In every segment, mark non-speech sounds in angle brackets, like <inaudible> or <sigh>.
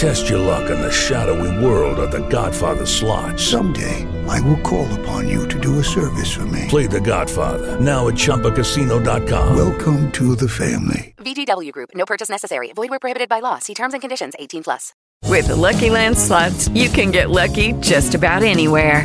Test your luck in the shadowy world of The Godfather slot. Someday, I will call upon you to do a service for me. Play The Godfather now at ChumbaCasino.com. Welcome to the family. VGW Group. No purchase necessary. Void where prohibited by law. See terms and conditions. 18 plus. With the Lucky Land slots, you can get lucky just about anywhere.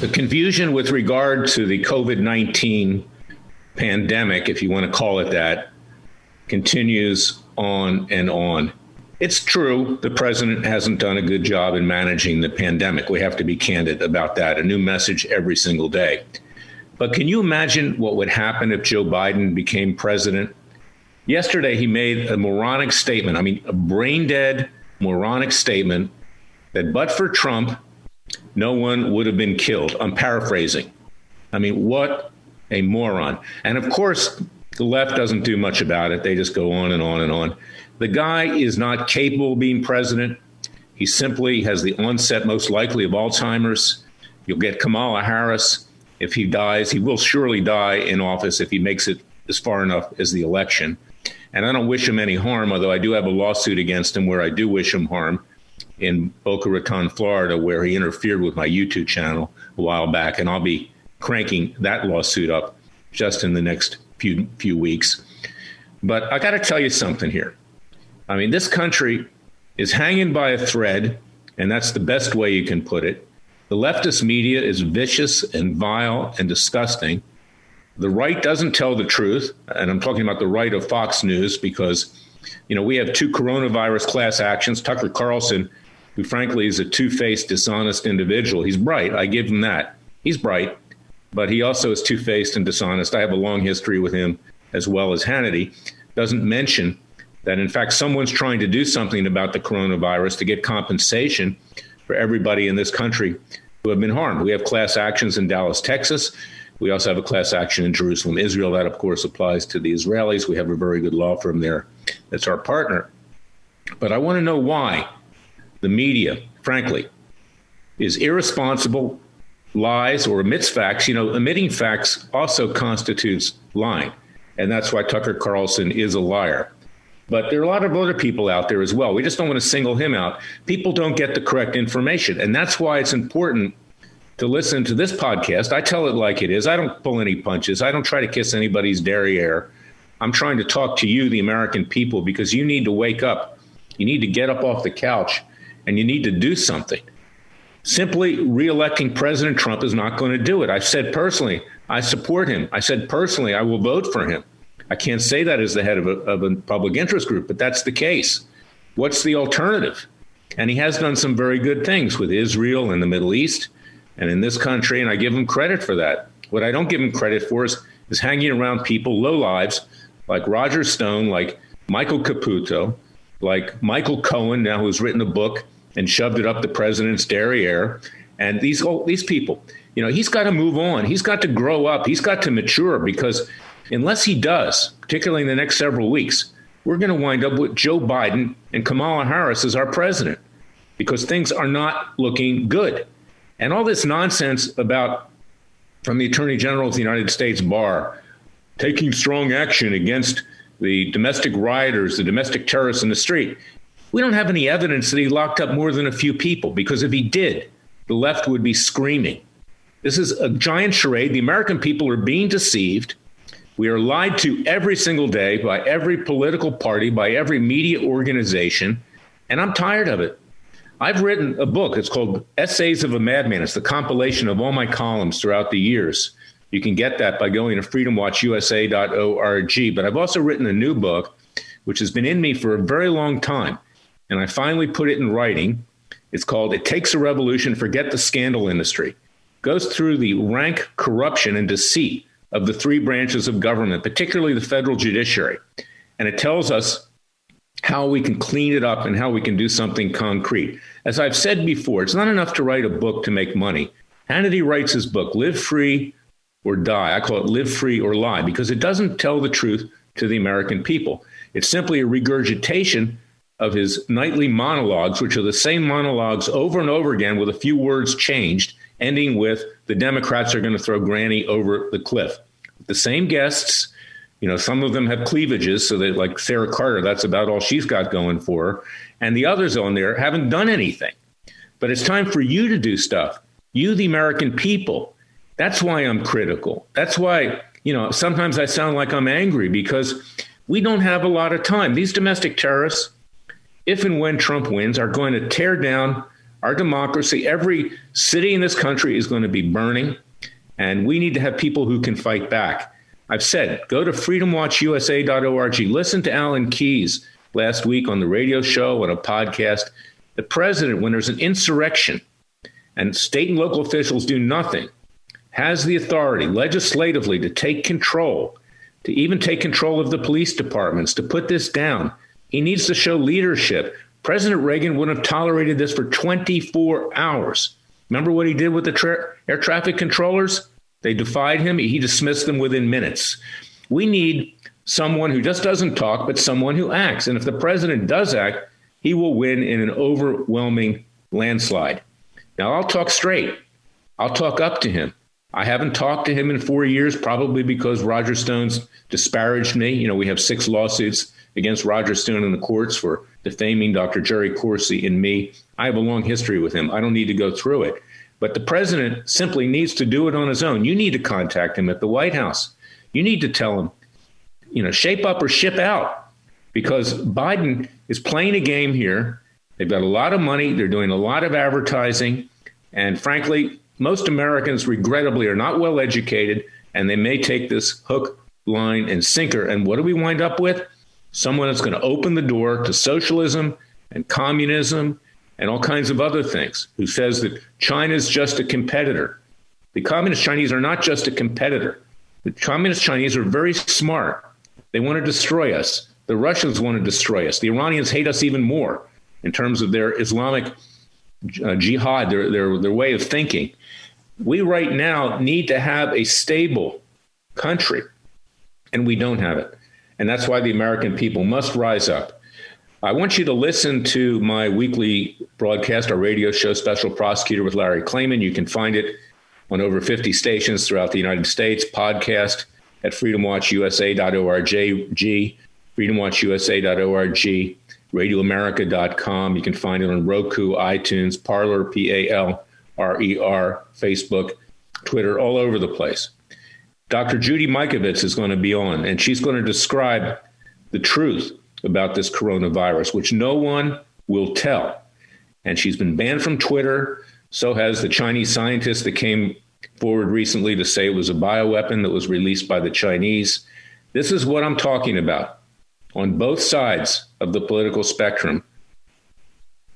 The confusion with regard to the COVID 19 pandemic, if you want to call it that, continues on and on. It's true the president hasn't done a good job in managing the pandemic. We have to be candid about that. A new message every single day. But can you imagine what would happen if Joe Biden became president? Yesterday, he made a moronic statement. I mean, a brain dead, moronic statement that, but for Trump, no one would have been killed. I'm paraphrasing. I mean, what a moron. And of course, the left doesn't do much about it. They just go on and on and on. The guy is not capable of being president. He simply has the onset, most likely, of Alzheimer's. You'll get Kamala Harris. If he dies, he will surely die in office if he makes it as far enough as the election. And I don't wish him any harm, although I do have a lawsuit against him where I do wish him harm in Boca Raton, Florida, where he interfered with my YouTube channel a while back. And I'll be cranking that lawsuit up just in the next few few weeks. But I got to tell you something here. I mean, this country is hanging by a thread, and that's the best way you can put it. The leftist media is vicious and vile and disgusting. The right doesn't tell the truth, and I'm talking about the right of Fox News because, you know, we have two coronavirus class actions. Tucker Carlson, who frankly is a two-faced, dishonest individual, he's bright. I give him that. He's bright, but he also is two-faced and dishonest. I have a long history with him as well as Hannity. Doesn't mention that in fact someone's trying to do something about the coronavirus to get compensation for everybody in this country who have been harmed. We have class actions in Dallas, Texas. We also have a class action in Jerusalem, Israel. That, of course, applies to the Israelis. We have a very good law firm there that's our partner. But I want to know why the media, frankly, is irresponsible, lies, or omits facts. You know, omitting facts also constitutes lying. And that's why Tucker Carlson is a liar. But there are a lot of other people out there as well. We just don't want to single him out. People don't get the correct information. And that's why it's important to listen to this podcast. I tell it like it is. I don't pull any punches. I don't try to kiss anybody's derriere. I'm trying to talk to you, the American people, because you need to wake up. You need to get up off the couch and you need to do something. Simply reelecting President Trump is not going to do it. I've said personally, I support him. I said personally, I will vote for him. I can't say that as the head of a, of a public interest group, but that's the case. What's the alternative? And he has done some very good things with Israel and the Middle East and in this country, and I give him credit for that. What I don't give him credit for is, is hanging around people, low lives, like Roger Stone, like Michael Caputo, like Michael Cohen, now who's written a book and shoved it up the president's derriere. And these these people, you know, he's got to move on. He's got to grow up. He's got to mature because unless he does, particularly in the next several weeks, we're going to wind up with Joe Biden and Kamala Harris as our president because things are not looking good. And all this nonsense about from the Attorney General of the United States Barr taking strong action against the domestic rioters, the domestic terrorists in the street. We don't have any evidence that he locked up more than a few people because if he did, the left would be screaming. This is a giant charade. The American people are being deceived. We are lied to every single day by every political party, by every media organization, and I'm tired of it. I've written a book. It's called Essays of a Madman. It's the compilation of all my columns throughout the years. You can get that by going to freedomwatchusa.org. But I've also written a new book which has been in me for a very long time. And I finally put it in writing. It's called It Takes a Revolution, Forget the Scandal Industry. Goes through the rank corruption and deceit of the three branches of government, particularly the federal judiciary. And it tells us how we can clean it up and how we can do something concrete. As I've said before, it's not enough to write a book to make money. Hannity writes his book, Live Free or Die. I call it Live Free or Lie because it doesn't tell the truth to the American people. It's simply a regurgitation of his nightly monologues, which are the same monologues over and over again with a few words changed, ending with the Democrats are going to throw Granny over the cliff. The same guests, you know, some of them have cleavages, so that like Sarah Carter, that's about all she's got going for her. And the others on there haven't done anything. But it's time for you to do stuff. You, the American people. That's why I'm critical. That's why, you know, sometimes I sound like I'm angry because we don't have a lot of time. These domestic terrorists, if and when Trump wins, are going to tear down our democracy. Every city in this country is going to be burning, and we need to have people who can fight back. I've said, go to freedomwatchusa.org. Listen to Alan Keyes last week on the radio show and a podcast. The president, when there's an insurrection and state and local officials do nothing, has the authority legislatively to take control, to even take control of the police departments, to put this down. He needs to show leadership. President Reagan wouldn't have tolerated this for 24 hours. Remember what he did with the tra- air traffic controllers? They defied him, he dismissed them within minutes. We need someone who just doesn't talk, but someone who acts. And if the president does act, he will win in an overwhelming landslide. Now, I'll talk straight. I'll talk up to him. I haven't talked to him in four years, probably because Roger Stone's disparaged me. You know, we have six lawsuits against Roger Stone in the courts for defaming Dr. Jerry Corsi and me. I have a long history with him. I don't need to go through it. But the president simply needs to do it on his own. You need to contact him at the White House. You need to tell him, you know, shape up or ship out because Biden is playing a game here. They've got a lot of money, they're doing a lot of advertising. And frankly, most Americans, regrettably, are not well educated and they may take this hook, line, and sinker. And what do we wind up with? Someone that's going to open the door to socialism and communism and all kinds of other things, who says that China is just a competitor. The communist Chinese are not just a competitor. The communist Chinese are very smart. They want to destroy us. The Russians want to destroy us. The Iranians hate us even more in terms of their Islamic uh, jihad, their, their, their way of thinking. We right now need to have a stable country, and we don't have it. And that's why the American people must rise up I want you to listen to my weekly broadcast, our radio show, Special Prosecutor with Larry Klayman. You can find it on over 50 stations throughout the United States, podcast at freedomwatchusa.org, freedomwatchusa.org, radioamerica.com. You can find it on Roku, iTunes, Parler, P A L R E R, Facebook, Twitter, all over the place. Dr. Judy Mikovits is going to be on, and she's going to describe the truth about this coronavirus, which no one will tell. And she's been banned from Twitter. So has the Chinese scientist that came forward recently to say it was a bioweapon that was released by the Chinese. This is what I'm talking about on both sides of the political spectrum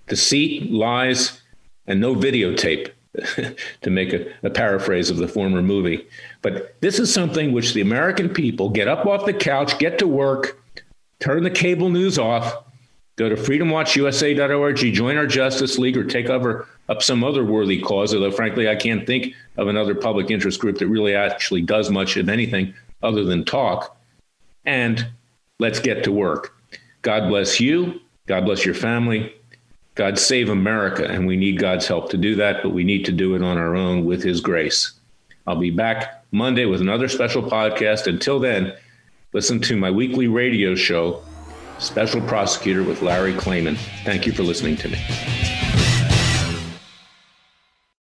deceit, lies, and no videotape, <laughs> to make a, a, paraphrase of the former movie. But this is something which the American people get up off the couch, get to work, turn the cable news off, go to freedomwatchusa.org, join our Justice League, or take over up some other worthy cause. Although, frankly, I can't think of another public interest group that really actually does much of anything other than talk. And let's get to work. God bless you. God bless your family. God save America. And we need God's help to do that, but we need to do it on our own with His grace. I'll be back Monday with another special podcast. Until then, Listen to my weekly radio show, Special Prosecutor with Larry Klayman. Thank you for listening to me.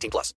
18 plus.